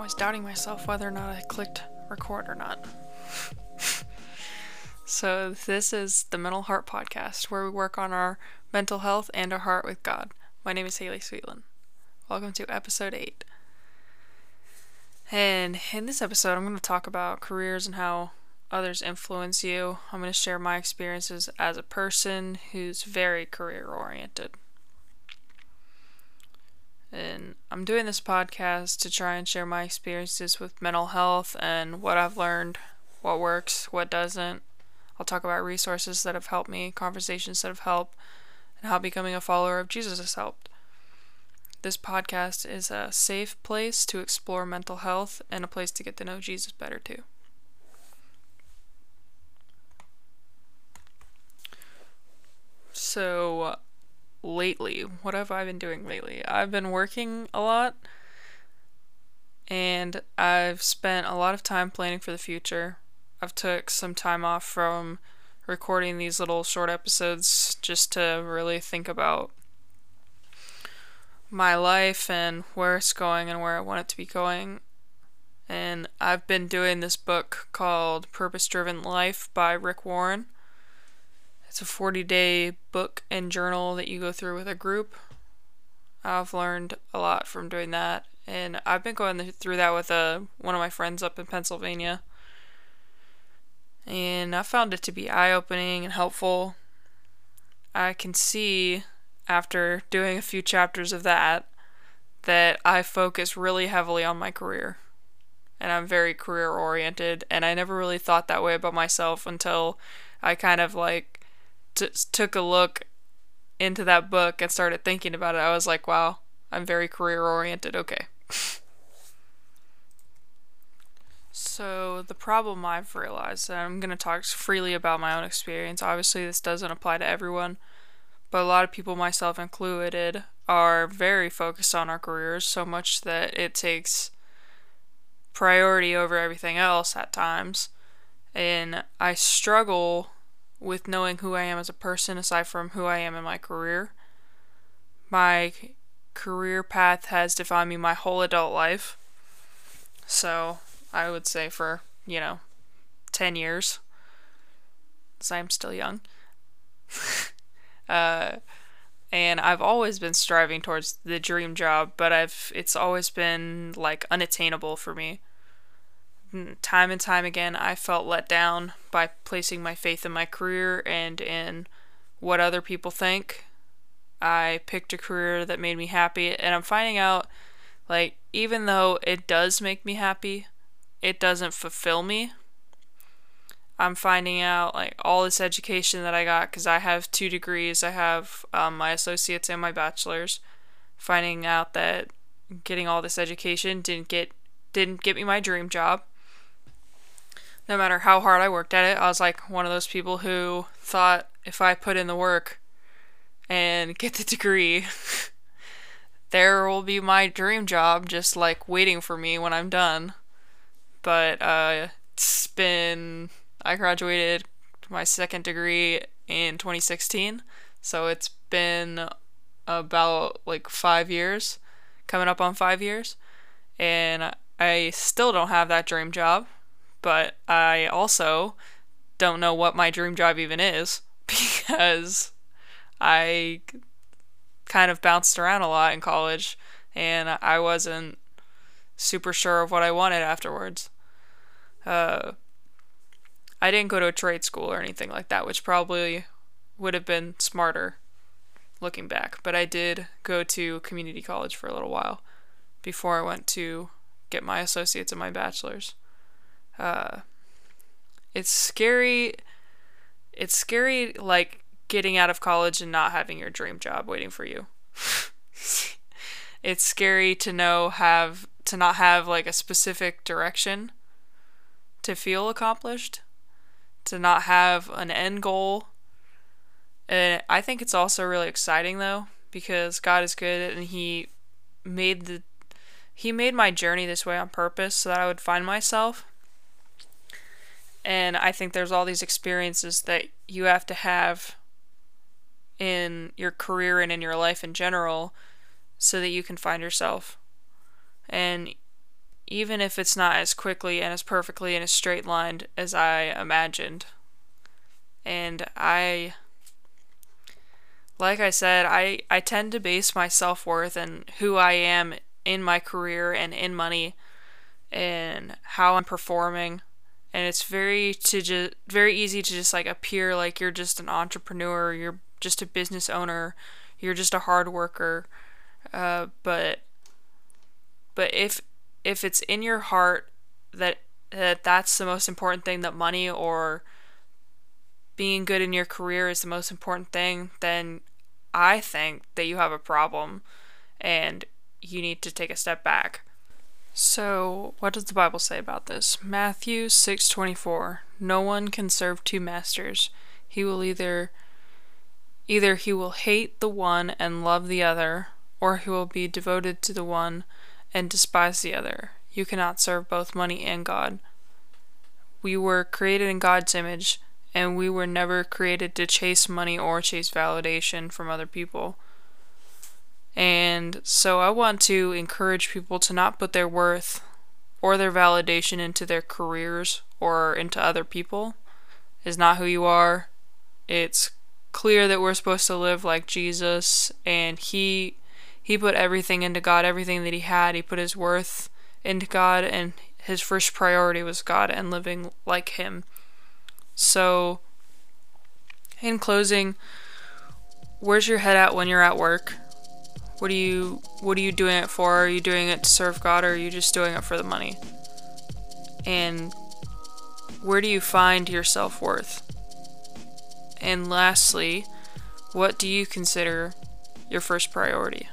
was doubting myself whether or not I clicked record or not. so, this is the Mental Heart Podcast, where we work on our mental health and our heart with God. My name is Haley Sweetland. Welcome to episode 8. And in this episode, I'm going to talk about careers and how others influence you. I'm going to share my experiences as a person who's very career oriented. And I'm doing this podcast to try and share my experiences with mental health and what I've learned, what works, what doesn't. I'll talk about resources that have helped me, conversations that have helped, and how becoming a follower of Jesus has helped. This podcast is a safe place to explore mental health and a place to get to know Jesus better too. So, lately, what have I been doing lately? I've been working a lot and I've spent a lot of time planning for the future. I've took some time off from recording these little short episodes just to really think about my life and where it's going and where I want it to be going. And I've been doing this book called Purpose Driven Life by Rick Warren. It's a 40 day book and journal that you go through with a group. I've learned a lot from doing that, and I've been going through that with a, uh, one of my friends up in Pennsylvania. And I found it to be eye opening and helpful. I can see after doing a few chapters of that that I focus really heavily on my career. And I'm very career oriented, and I never really thought that way about myself until I kind of like t- took a look into that book and started thinking about it, I was like, wow, I'm very career oriented. Okay. so, the problem I've realized, and I'm going to talk freely about my own experience. Obviously, this doesn't apply to everyone, but a lot of people, myself included, are very focused on our careers so much that it takes priority over everything else at times. And I struggle with knowing who I am as a person aside from who I am in my career. My career path has defined me my whole adult life. So, I would say for, you know, 10 years. Because I'm still young. uh, and I've always been striving towards the dream job, but I've it's always been like unattainable for me time and time again, I felt let down by placing my faith in my career and in what other people think. I picked a career that made me happy, and I'm finding out, like, even though it does make me happy, it doesn't fulfill me. I'm finding out, like, all this education that I got, because I have two degrees, I have um, my associates and my bachelor's, finding out that getting all this education didn't get didn't get me my dream job no matter how hard I worked at it, I was like one of those people who thought if I put in the work and get the degree, there will be my dream job just like waiting for me when I'm done. But uh, it's been, I graduated my second degree in 2016, so it's been about like five years, coming up on five years, and I still don't have that dream job but I also don't know what my dream job even is because I kind of bounced around a lot in college and I wasn't super sure of what I wanted afterwards. Uh, I didn't go to a trade school or anything like that, which probably would have been smarter looking back. But I did go to community college for a little while before I went to get my associates and my bachelor's. Uh, it's scary. It's scary, like getting out of college and not having your dream job waiting for you. it's scary to know have to not have like a specific direction to feel accomplished, to not have an end goal. And I think it's also really exciting though because God is good and he made the he made my journey this way on purpose so that I would find myself and I think there's all these experiences that you have to have in your career and in your life in general so that you can find yourself. And even if it's not as quickly and as perfectly and as straight lined as I imagined. And I like I said, I, I tend to base my self worth and who I am in my career and in money and how I'm performing. And it's very to just very easy to just like appear like you're just an entrepreneur, you're just a business owner, you're just a hard worker. Uh, but but if if it's in your heart that that that's the most important thing that money or being good in your career is the most important thing, then I think that you have a problem and you need to take a step back. So, what does the Bible say about this? Matthew 6:24. No one can serve two masters. He will either either he will hate the one and love the other, or he will be devoted to the one and despise the other. You cannot serve both money and God. We were created in God's image, and we were never created to chase money or chase validation from other people. And so I want to encourage people to not put their worth or their validation into their careers or into other people. Is not who you are. It's clear that we're supposed to live like Jesus and he he put everything into God, everything that he had, he put his worth into God and his first priority was God and living like him. So, in closing, where's your head at when you're at work? What are you what are you doing it for? Are you doing it to serve God or are you just doing it for the money? And where do you find your self-worth? And lastly, what do you consider your first priority?